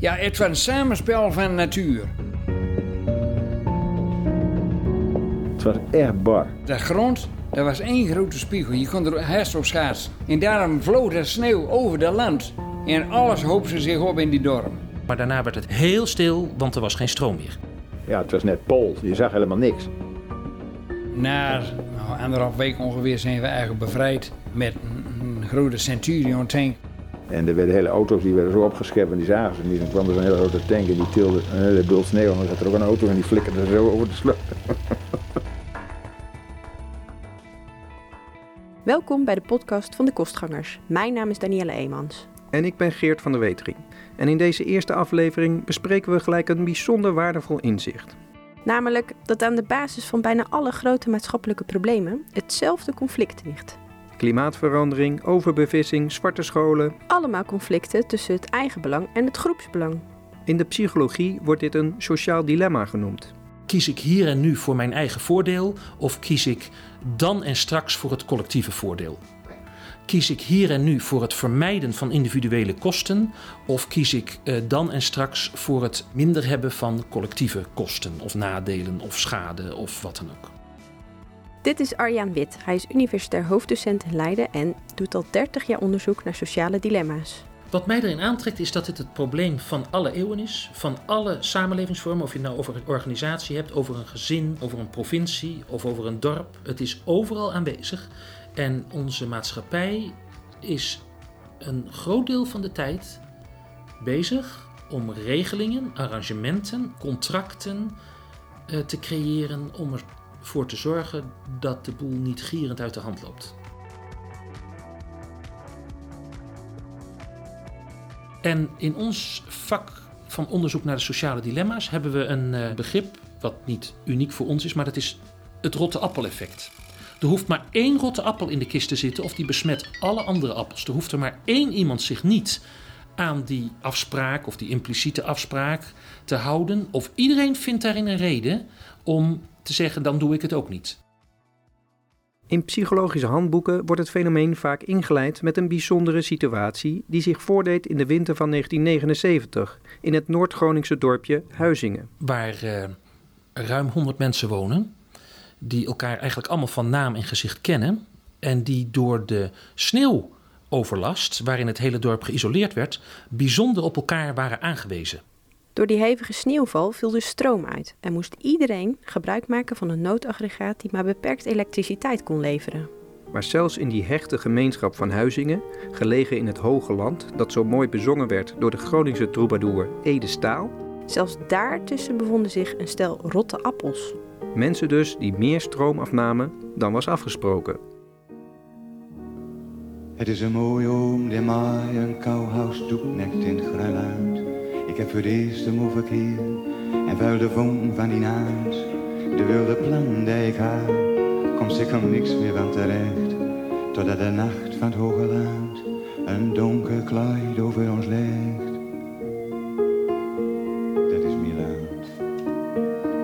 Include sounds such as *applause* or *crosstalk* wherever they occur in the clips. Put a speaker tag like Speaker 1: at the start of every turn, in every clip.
Speaker 1: Ja, het was een samenspel van natuur.
Speaker 2: Het was echt bar.
Speaker 1: De grond, dat was één grote spiegel. Je kon er herst op schaatsen. En daarom vloog de sneeuw over de land. En alles hoopte zich op in die dorp.
Speaker 3: Maar daarna werd het heel stil, want er was geen stroom meer.
Speaker 2: Ja, het was net Pool. Je zag helemaal niks.
Speaker 1: Na nou, anderhalf week ongeveer zijn we eigenlijk bevrijd met een, een grote Centurion tank.
Speaker 2: En er werden hele auto's die werden zo opgeschept en die zagen ze niet. Dan kwam er zo'n hele grote tank en die tilde een hele bult sneeuw. En dan zat er ook een auto en die flikkerde zo over de sloot. *laughs*
Speaker 4: Welkom bij de podcast van de Kostgangers. Mijn naam is Danielle Eemans.
Speaker 5: En ik ben Geert van der Wetering. En in deze eerste aflevering bespreken we gelijk een bijzonder waardevol inzicht.
Speaker 4: Namelijk dat aan de basis van bijna alle grote maatschappelijke problemen hetzelfde conflict ligt.
Speaker 5: Klimaatverandering, overbevissing, zwarte scholen.
Speaker 4: Allemaal conflicten tussen het eigenbelang en het groepsbelang.
Speaker 5: In de psychologie wordt dit een sociaal dilemma genoemd.
Speaker 3: Kies ik hier en nu voor mijn eigen voordeel of kies ik dan en straks voor het collectieve voordeel? Kies ik hier en nu voor het vermijden van individuele kosten of kies ik eh, dan en straks voor het minder hebben van collectieve kosten of nadelen of schade of wat dan ook?
Speaker 4: Dit is Arjaan Wit. Hij is universitair hoofddocent in Leiden en doet al 30 jaar onderzoek naar sociale dilemma's.
Speaker 3: Wat mij erin aantrekt is dat het het probleem van alle eeuwen is, van alle samenlevingsvormen, of je het nou over een organisatie hebt, over een gezin, over een provincie of over een dorp. Het is overal aanwezig en onze maatschappij is een groot deel van de tijd bezig om regelingen, arrangementen, contracten uh, te creëren om ervoor te zorgen dat de boel niet gierend uit de hand loopt. En in ons vak van onderzoek naar de sociale dilemma's hebben we een uh, begrip wat niet uniek voor ons is, maar dat is het rotte appeleffect. Er hoeft maar één rotte appel in de kist te zitten of die besmet alle andere appels. Er hoeft er maar één iemand zich niet aan die afspraak of die impliciete afspraak te houden. Of iedereen vindt daarin een reden om te zeggen: dan doe ik het ook niet.
Speaker 5: In psychologische handboeken wordt het fenomeen vaak ingeleid met een bijzondere situatie die zich voordeed in de winter van 1979 in het Noord-Groningse dorpje Huizingen.
Speaker 3: Waar uh, ruim 100 mensen wonen, die elkaar eigenlijk allemaal van naam en gezicht kennen en die door de sneeuwoverlast, waarin het hele dorp geïsoleerd werd, bijzonder op elkaar waren aangewezen.
Speaker 4: Door die hevige sneeuwval viel de stroom uit en moest iedereen gebruik maken van een noodaggregaat die maar beperkt elektriciteit kon leveren.
Speaker 5: Maar zelfs in die hechte gemeenschap van Huizingen, gelegen in het hoge land dat zo mooi bezongen werd door de Groningse troubadour Ede Staal,
Speaker 4: zelfs daartussen bevonden zich een stel rotte appels.
Speaker 5: Mensen dus die meer stroom afnamen dan was afgesproken.
Speaker 6: Het is een mooie oom die mij een kouhuis doeknekt in het heb voor de eerste moe verkeer en vuil de vonk van die naad. De wilde plan die ik had, komt zeker niks meer van terecht. Totdat de nacht van het hoge land een donker kleid over ons legt. Dat is mijn land,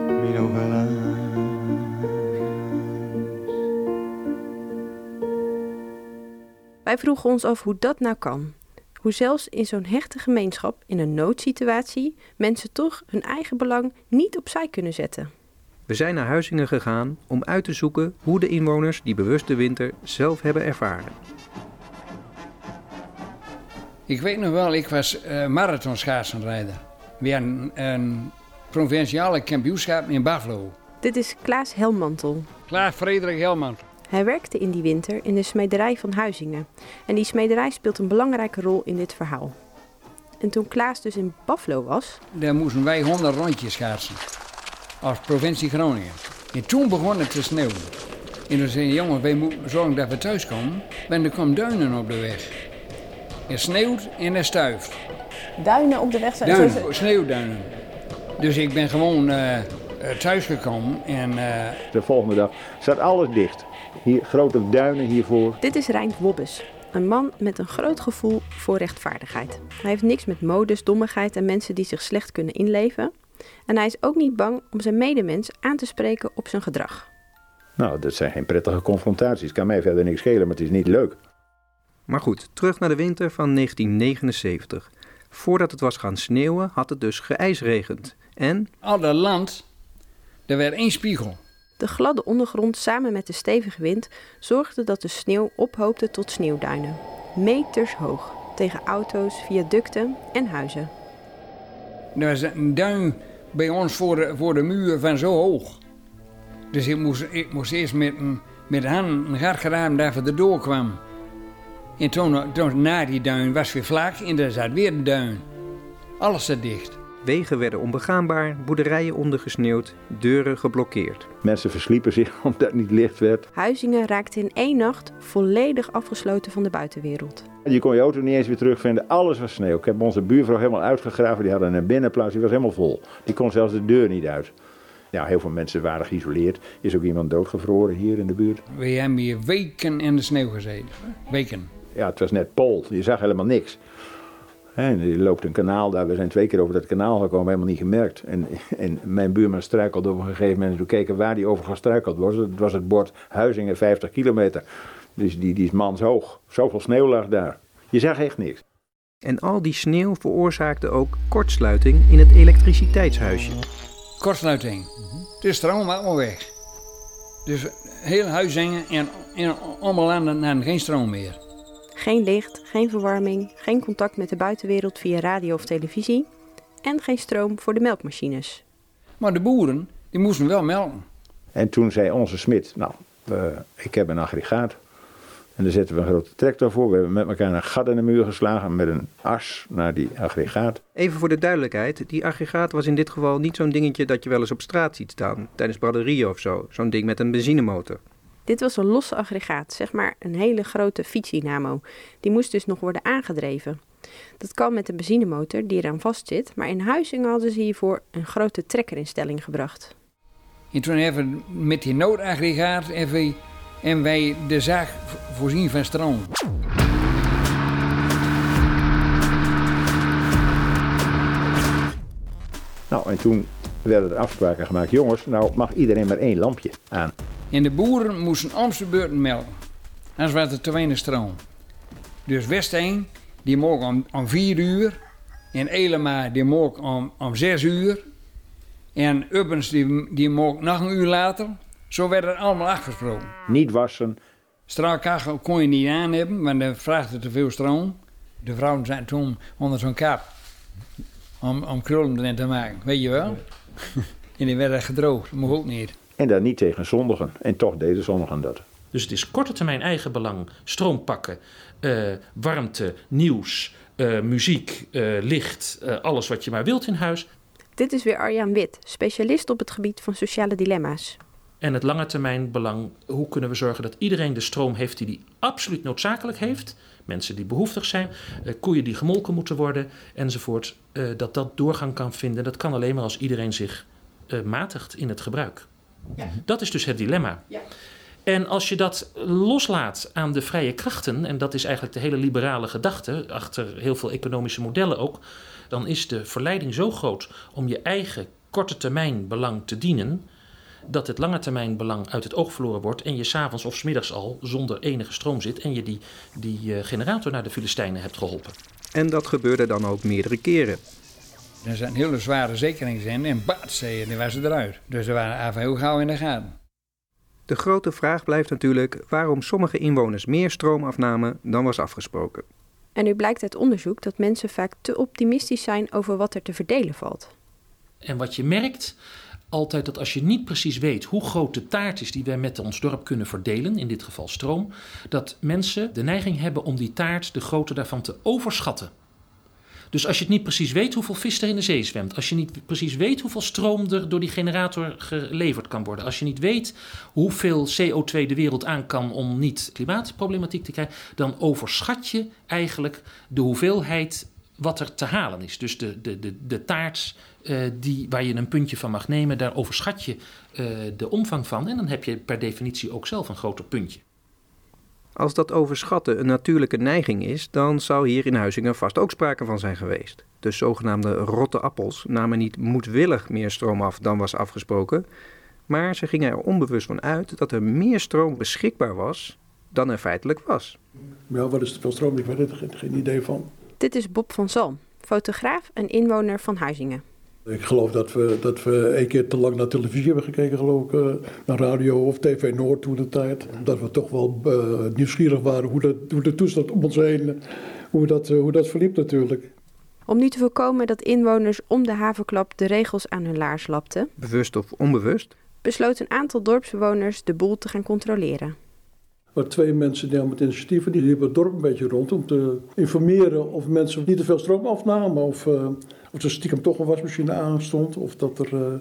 Speaker 6: mijn hoge land.
Speaker 4: Wij vroegen ons af hoe dat nou kan. Hoe zelfs in zo'n hechte gemeenschap, in een noodsituatie, mensen toch hun eigen belang niet opzij kunnen zetten.
Speaker 5: We zijn naar Huizingen gegaan om uit te zoeken hoe de inwoners die bewuste winter zelf hebben ervaren.
Speaker 1: Ik weet nog wel, ik was uh, marathonschaatsenrijder. Weer een, een provinciale kampioenschap in Buffalo.
Speaker 4: Dit is Klaas Helmantel.
Speaker 1: Klaas Frederik Helmantel.
Speaker 4: Hij werkte in die winter in de smederij van Huizingen. En die smederij speelt een belangrijke rol in dit verhaal. En toen Klaas dus in Buffalo was...
Speaker 1: Daar moesten wij 100 rondjes schaatsen. Als provincie Groningen. En toen begon het te sneeuwen. En toen zei jongen, wij moeten zorgen dat we thuis komen. Want er komen duinen op de weg. Het sneeuwt en het stuift.
Speaker 4: Duinen op de weg?
Speaker 1: Duinen, sneeuwduinen. Dus ik ben gewoon uh, thuisgekomen en... Uh...
Speaker 2: De volgende dag zat alles dicht. Hier grote duinen hiervoor.
Speaker 4: Dit is Rijnt Wobbes, een man met een groot gevoel voor rechtvaardigheid. Hij heeft niks met modus, dommigheid en mensen die zich slecht kunnen inleven. En hij is ook niet bang om zijn medemens aan te spreken op zijn gedrag.
Speaker 2: Nou, dat zijn geen prettige confrontaties. Het kan mij verder niks schelen, maar het is niet leuk.
Speaker 5: Maar goed, terug naar de winter van 1979. Voordat het was gaan sneeuwen, had het dus geijsregend. En
Speaker 1: Al dat land, er werd één spiegel.
Speaker 4: De gladde ondergrond samen met de stevige wind zorgde dat de sneeuw ophoopte tot sneeuwduinen. Meters hoog, tegen auto's, viaducten en huizen.
Speaker 1: Er was een duin bij ons voor de, voor de muur van zo hoog. Dus ik moest, ik moest eerst met een, met hand een gat gedaan dat we erdoor kwam. En toen, toen na die duin was weer vlak en er zat weer een duin. Alles zat dicht.
Speaker 5: Wegen werden onbegaanbaar, boerderijen ondergesneeuwd, deuren geblokkeerd.
Speaker 2: Mensen versliepen zich *laughs* omdat het niet licht werd.
Speaker 4: Huizingen raakten in één nacht volledig afgesloten van de buitenwereld.
Speaker 2: Je kon je auto niet eens weer terugvinden. Alles was sneeuw. Ik heb onze buurvrouw helemaal uitgegraven. Die hadden een binnenplaats. Die was helemaal vol. Die kon zelfs de deur niet uit. Ja, heel veel mensen waren geïsoleerd. Is ook iemand doodgevroren hier in de buurt.
Speaker 1: We hebben hier weken in de sneeuw gezeten. Weken.
Speaker 2: Ja, het was net Pool. Je zag helemaal niks. En er loopt een kanaal daar. We zijn twee keer over dat kanaal gekomen, helemaal niet gemerkt. En, en mijn buurman struikelde op een gegeven moment. Toen keken waar die over gestruikeld was. Het was het bord Huizingen 50 kilometer. Dus die, die is manshoog. Zoveel sneeuw lag daar. Je zag echt niks.
Speaker 5: En al die sneeuw veroorzaakte ook kortsluiting in het elektriciteitshuisje.
Speaker 1: Kortsluiting. De stroom was allemaal weg. Dus heel Huizingen en, en allemaal landen hadden geen stroom meer.
Speaker 4: Geen licht, geen verwarming, geen contact met de buitenwereld via radio of televisie en geen stroom voor de melkmachines.
Speaker 1: Maar de boeren, die moesten wel melken.
Speaker 2: En toen zei onze smid, nou, eh, ik heb een aggregaat. En daar zetten we een grote tractor voor. We hebben met elkaar een gat in de muur geslagen met een as naar die aggregaat.
Speaker 5: Even voor de duidelijkheid, die aggregaat was in dit geval niet zo'n dingetje dat je wel eens op straat ziet staan, tijdens braderieën of zo. Zo'n ding met een benzinemotor.
Speaker 4: Dit was een losse aggregaat, zeg maar een hele grote fietsdynamo. Die moest dus nog worden aangedreven. Dat kan met een benzinemotor die eraan vastzit, maar in Huizingen hadden ze hiervoor een grote trekkerinstelling gebracht.
Speaker 1: En toen hebben we met die noodaggregaat even, en wij de zaak vo- voorzien van stroom.
Speaker 2: Nou, en toen werden er afspraken gemaakt. Jongens, nou mag iedereen maar één lampje aan.
Speaker 1: En de boeren moesten om zijn beurt melken. Anders was er te weinig stroom. Dus Westeen, die mocht om, om vier uur. En Elema, die mocht om, om zes uur. En Ubbens, die, die mocht nog een uur later. Zo werd het allemaal afgesproken.
Speaker 2: Niet wassen.
Speaker 1: Straalkachel kon je niet aan hebben, want dan vraagde te veel stroom. De vrouwen zaten toen onder zo'n kap. Om, om krullen erin te maken, weet je wel? *laughs* en die werden gedroogd, dat mocht ook niet.
Speaker 2: En daar niet tegen zondigen. En toch deden sommigen dat.
Speaker 3: Dus het is korte termijn eigen belang, stroom pakken, eh, warmte, nieuws, eh, muziek, eh, licht, eh, alles wat je maar wilt in huis.
Speaker 4: Dit is weer Arjan Wit, specialist op het gebied van sociale dilemma's.
Speaker 3: En het lange termijn belang, hoe kunnen we zorgen dat iedereen de stroom heeft die die absoluut noodzakelijk heeft. Mensen die behoeftig zijn, koeien die gemolken moeten worden enzovoort. eh, dat dat doorgang kan vinden. Dat kan alleen maar als iedereen zich eh, matigt in het gebruik. Dat is dus het dilemma. En als je dat loslaat aan de vrije krachten, en dat is eigenlijk de hele liberale gedachte, achter heel veel economische modellen ook, dan is de verleiding zo groot om je eigen korte termijn belang te dienen, dat het lange termijn belang uit het oog verloren wordt en je s'avonds of 's middags al zonder enige stroom zit en je die, die eh, generator naar de Filistijnen hebt geholpen.
Speaker 5: En dat gebeurde dan ook meerdere keren.
Speaker 1: Er zijn hele zware zekerings in en je, die was ze eruit. Dus ze waren even heel gauw in de gaten.
Speaker 5: De grote vraag blijft natuurlijk waarom sommige inwoners meer stroom afnamen dan was afgesproken.
Speaker 4: En nu blijkt uit onderzoek dat mensen vaak te optimistisch zijn over wat er te verdelen valt.
Speaker 3: En wat je merkt, altijd dat als je niet precies weet hoe groot de taart is die wij met ons dorp kunnen verdelen, in dit geval stroom, dat mensen de neiging hebben om die taart, de grootte daarvan, te overschatten. Dus als je het niet precies weet hoeveel vis er in de zee zwemt, als je niet precies weet hoeveel stroom er door die generator geleverd kan worden, als je niet weet hoeveel CO2 de wereld aan kan om niet klimaatproblematiek te krijgen, dan overschat je eigenlijk de hoeveelheid wat er te halen is. Dus de, de, de, de taart eh, die, waar je een puntje van mag nemen, daar overschat je eh, de omvang van. En dan heb je per definitie ook zelf een groter puntje.
Speaker 5: Als dat overschatten een natuurlijke neiging is, dan zou hier in Huizingen vast ook sprake van zijn geweest. De zogenaamde rotte appels namen niet moedwillig meer stroom af dan was afgesproken, maar ze gingen er onbewust van uit dat er meer stroom beschikbaar was dan er feitelijk was.
Speaker 7: Ja, wat is te veel stroom? Ik weet er geen, geen idee van.
Speaker 4: Dit is Bob van Zalm, fotograaf en inwoner van Huizingen.
Speaker 7: Ik geloof dat we, dat we één keer te lang naar televisie hebben gekeken, geloof ik, uh, naar radio of TV Noord toen de tijd. Dat we toch wel uh, nieuwsgierig waren hoe, dat, hoe de toestand om ons heen, hoe dat, uh, hoe dat verliep natuurlijk.
Speaker 4: Om nu te voorkomen dat inwoners om de havenklap de regels aan hun laars lapten,
Speaker 5: bewust of onbewust,
Speaker 4: besloot een aantal dorpsbewoners de boel te gaan controleren.
Speaker 7: Maar twee mensen die met initiatieven, die liepen het dorp een beetje rond om te informeren of mensen niet te veel stroom afnamen of, uh, of er stiekem toch een wasmachine aan stond of dat er uh,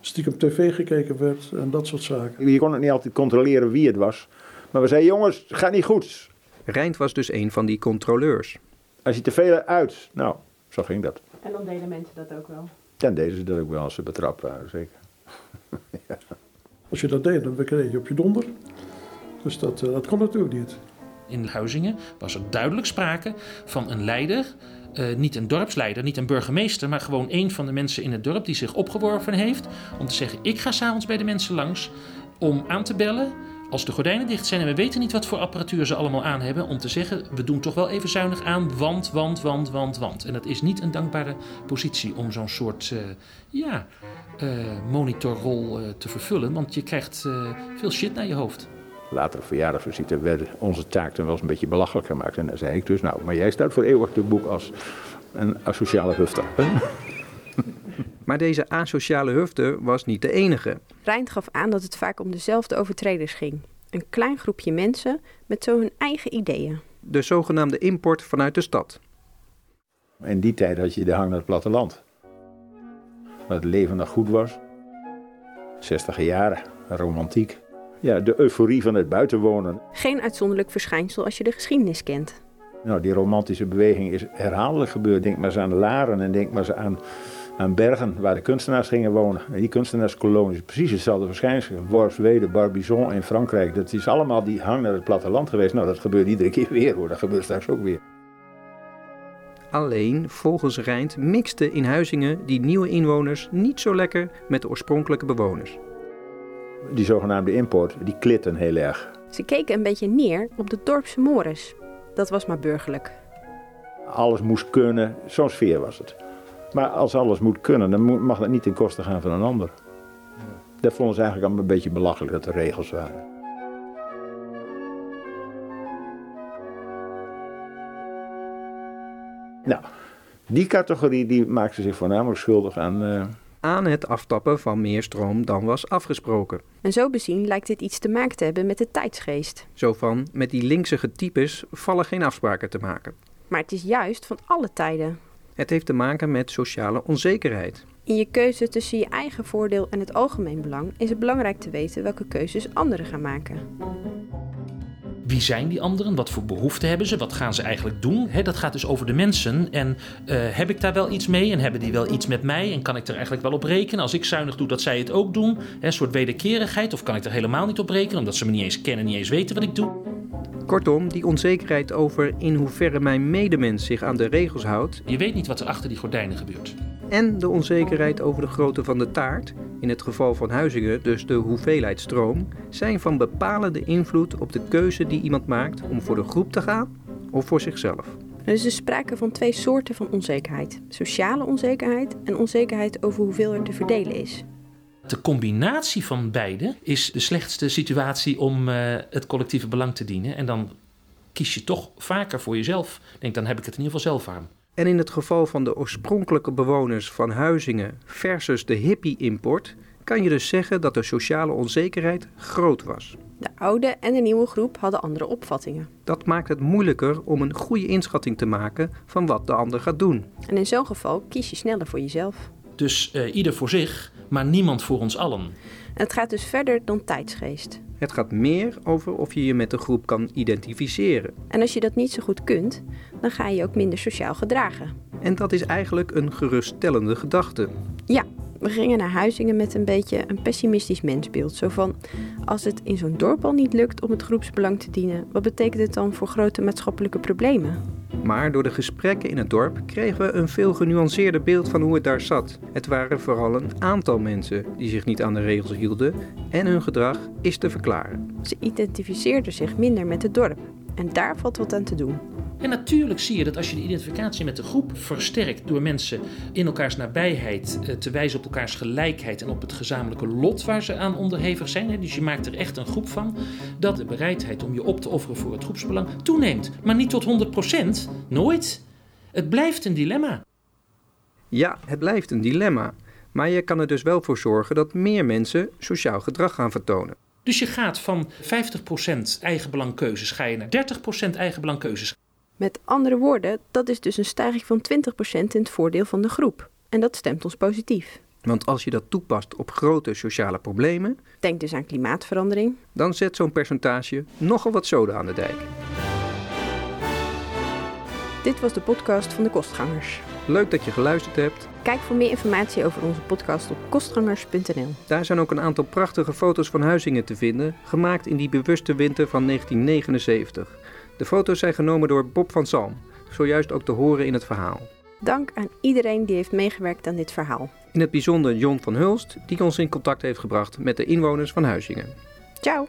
Speaker 7: stiekem tv gekeken werd en dat soort zaken.
Speaker 2: Je kon het niet altijd controleren wie het was, maar we zeiden jongens, het gaat niet goed.
Speaker 5: Rijnt was dus een van die controleurs.
Speaker 2: Als je te veel uit, nou, zo ging dat.
Speaker 4: En dan deden mensen dat ook wel?
Speaker 2: Dan deden ze dat ook wel als ze betrapt waren, zeker. *laughs*
Speaker 7: ja. Als je dat deed, dan kreeg je op je donder. Dus dat, uh, dat kon natuurlijk niet.
Speaker 3: In Huizingen was er duidelijk sprake van een leider, uh, niet een dorpsleider, niet een burgemeester, maar gewoon een van de mensen in het dorp die zich opgeworven heeft om te zeggen: Ik ga s'avonds bij de mensen langs om aan te bellen. Als de gordijnen dicht zijn en we weten niet wat voor apparatuur ze allemaal aan hebben, om te zeggen: we doen toch wel even zuinig aan, want, want, want, want, want. En dat is niet een dankbare positie om zo'n soort uh, ja, monitorrol te vervullen, want je krijgt veel shit naar je hoofd
Speaker 2: latere verjaardagsvisite werd onze taak toen wel eens een beetje belachelijk gemaakt. En dan zei ik dus, nou, maar jij staat voor eeuwig te boek als een asociale hufter. *laughs*
Speaker 5: Maar deze asociale hufter was niet de enige.
Speaker 4: Reind gaf aan dat het vaak om dezelfde overtreders ging. Een klein groepje mensen met zo hun eigen ideeën.
Speaker 5: De zogenaamde import vanuit de stad.
Speaker 2: In die tijd had je de hang naar het platteland. Waar het leven nog goed was. 60 jaren, romantiek ja, de euforie van het buitenwonen.
Speaker 4: Geen uitzonderlijk verschijnsel als je de geschiedenis kent.
Speaker 2: Nou, die romantische beweging is herhaaldelijk gebeurd. Denk maar eens aan Laren en denk maar eens aan, aan Bergen, waar de kunstenaars gingen wonen. En die kunstenaarskolonies, precies hetzelfde verschijnsel. Worpswede, Barbizon in Frankrijk, dat is allemaal die hang naar het platteland geweest. Nou, dat gebeurt iedere keer weer hoor, dat gebeurt straks ook weer.
Speaker 5: Alleen, volgens Rijnd, mixten in Huizingen die nieuwe inwoners niet zo lekker met de oorspronkelijke bewoners
Speaker 2: die zogenaamde import, die klitten heel erg.
Speaker 4: Ze keken een beetje neer op de dorpse mores. Dat was maar burgerlijk.
Speaker 2: Alles moest kunnen, zo'n sfeer was het. Maar als alles moet kunnen, dan mag dat niet ten koste gaan van een ander. Dat vonden ze eigenlijk allemaal een beetje belachelijk dat er regels waren. Nou, die categorie die maakte zich voornamelijk schuldig aan, uh,
Speaker 5: aan het aftappen van meer stroom dan was afgesproken.
Speaker 4: En zo bezien lijkt dit iets te maken te hebben met de tijdsgeest.
Speaker 5: Zo van, met die linkse types vallen geen afspraken te maken.
Speaker 4: Maar het is juist van alle tijden.
Speaker 5: Het heeft te maken met sociale onzekerheid.
Speaker 4: In je keuze tussen je eigen voordeel en het algemeen belang is het belangrijk te weten welke keuzes anderen gaan maken.
Speaker 3: Wie zijn die anderen? Wat voor behoeften hebben ze? Wat gaan ze eigenlijk doen? dat gaat dus over de mensen. En uh, heb ik daar wel iets mee? En hebben die wel iets met mij? En kan ik er eigenlijk wel op rekenen? Als ik zuinig doe, dat zij het ook doen? een soort wederkerigheid. Of kan ik er helemaal niet op rekenen? Omdat ze me niet eens kennen, niet eens weten wat ik doe?
Speaker 5: Kortom, die onzekerheid over in hoeverre mijn medemens zich aan de regels houdt.
Speaker 3: Je weet niet wat er achter die gordijnen gebeurt.
Speaker 5: En de onzekerheid over de grootte van de taart, in het geval van Huizingen dus de hoeveelheid stroom, zijn van bepalende invloed op de keuze die iemand maakt om voor de groep te gaan of voor zichzelf.
Speaker 4: Er is dus sprake van twee soorten van onzekerheid: sociale onzekerheid en onzekerheid over hoeveel er te verdelen is.
Speaker 3: De combinatie van beide is de slechtste situatie om uh, het collectieve belang te dienen. En dan kies je toch vaker voor jezelf. Ik denk, dan heb ik het in ieder geval zelf aan.
Speaker 5: En in het geval van de oorspronkelijke bewoners van Huizingen versus de hippie-import, kan je dus zeggen dat de sociale onzekerheid groot was.
Speaker 4: De oude en de nieuwe groep hadden andere opvattingen.
Speaker 5: Dat maakt het moeilijker om een goede inschatting te maken van wat de ander gaat doen.
Speaker 4: En in zo'n geval kies je sneller voor jezelf.
Speaker 3: Dus uh, ieder voor zich, maar niemand voor ons allen.
Speaker 4: het gaat dus verder dan tijdsgeest.
Speaker 5: Het gaat meer over of je je met de groep kan identificeren.
Speaker 4: En als je dat niet zo goed kunt, dan ga je ook minder sociaal gedragen.
Speaker 5: En dat is eigenlijk een geruststellende gedachte.
Speaker 4: Ja, we gingen naar Huizingen met een beetje een pessimistisch mensbeeld. Zo van, als het in zo'n dorp al niet lukt om het groepsbelang te dienen, wat betekent het dan voor grote maatschappelijke problemen?
Speaker 5: Maar door de gesprekken in het dorp kregen we een veel genuanceerder beeld van hoe het daar zat. Het waren vooral een aantal mensen die zich niet aan de regels hielden en hun gedrag is te verklaren.
Speaker 4: Ze identificeerden zich minder met het dorp en daar valt wat aan te doen.
Speaker 3: En natuurlijk zie je dat als je de identificatie met de groep versterkt door mensen in elkaars nabijheid eh, te wijzen op elkaars gelijkheid en op het gezamenlijke lot waar ze aan onderhevig zijn, dus je maakt er echt een groep van, dat de bereidheid om je op te offeren voor het groepsbelang toeneemt. Maar niet tot 100%, nooit. Het blijft een dilemma.
Speaker 5: Ja, het blijft een dilemma. Maar je kan er dus wel voor zorgen dat meer mensen sociaal gedrag gaan vertonen.
Speaker 3: Dus je gaat van 50% eigenbelangkeuzes ga je naar 30% eigenbelangkeuzes.
Speaker 4: Met andere woorden, dat is dus een stijging van 20% in het voordeel van de groep. En dat stemt ons positief.
Speaker 5: Want als je dat toepast op grote sociale problemen,
Speaker 4: Denk dus aan klimaatverandering.
Speaker 5: dan zet zo'n percentage nogal wat zoden aan de dijk.
Speaker 4: Dit was de podcast van de Kostgangers.
Speaker 5: Leuk dat je geluisterd hebt.
Speaker 4: Kijk voor meer informatie over onze podcast op kostgangers.nl.
Speaker 5: Daar zijn ook een aantal prachtige foto's van Huizingen te vinden, gemaakt in die bewuste winter van 1979. De foto's zijn genomen door Bob van Salm, zojuist ook te horen in het verhaal.
Speaker 4: Dank aan iedereen die heeft meegewerkt aan dit verhaal.
Speaker 5: In het bijzonder John van Hulst, die ons in contact heeft gebracht met de inwoners van Huizingen.
Speaker 4: Ciao!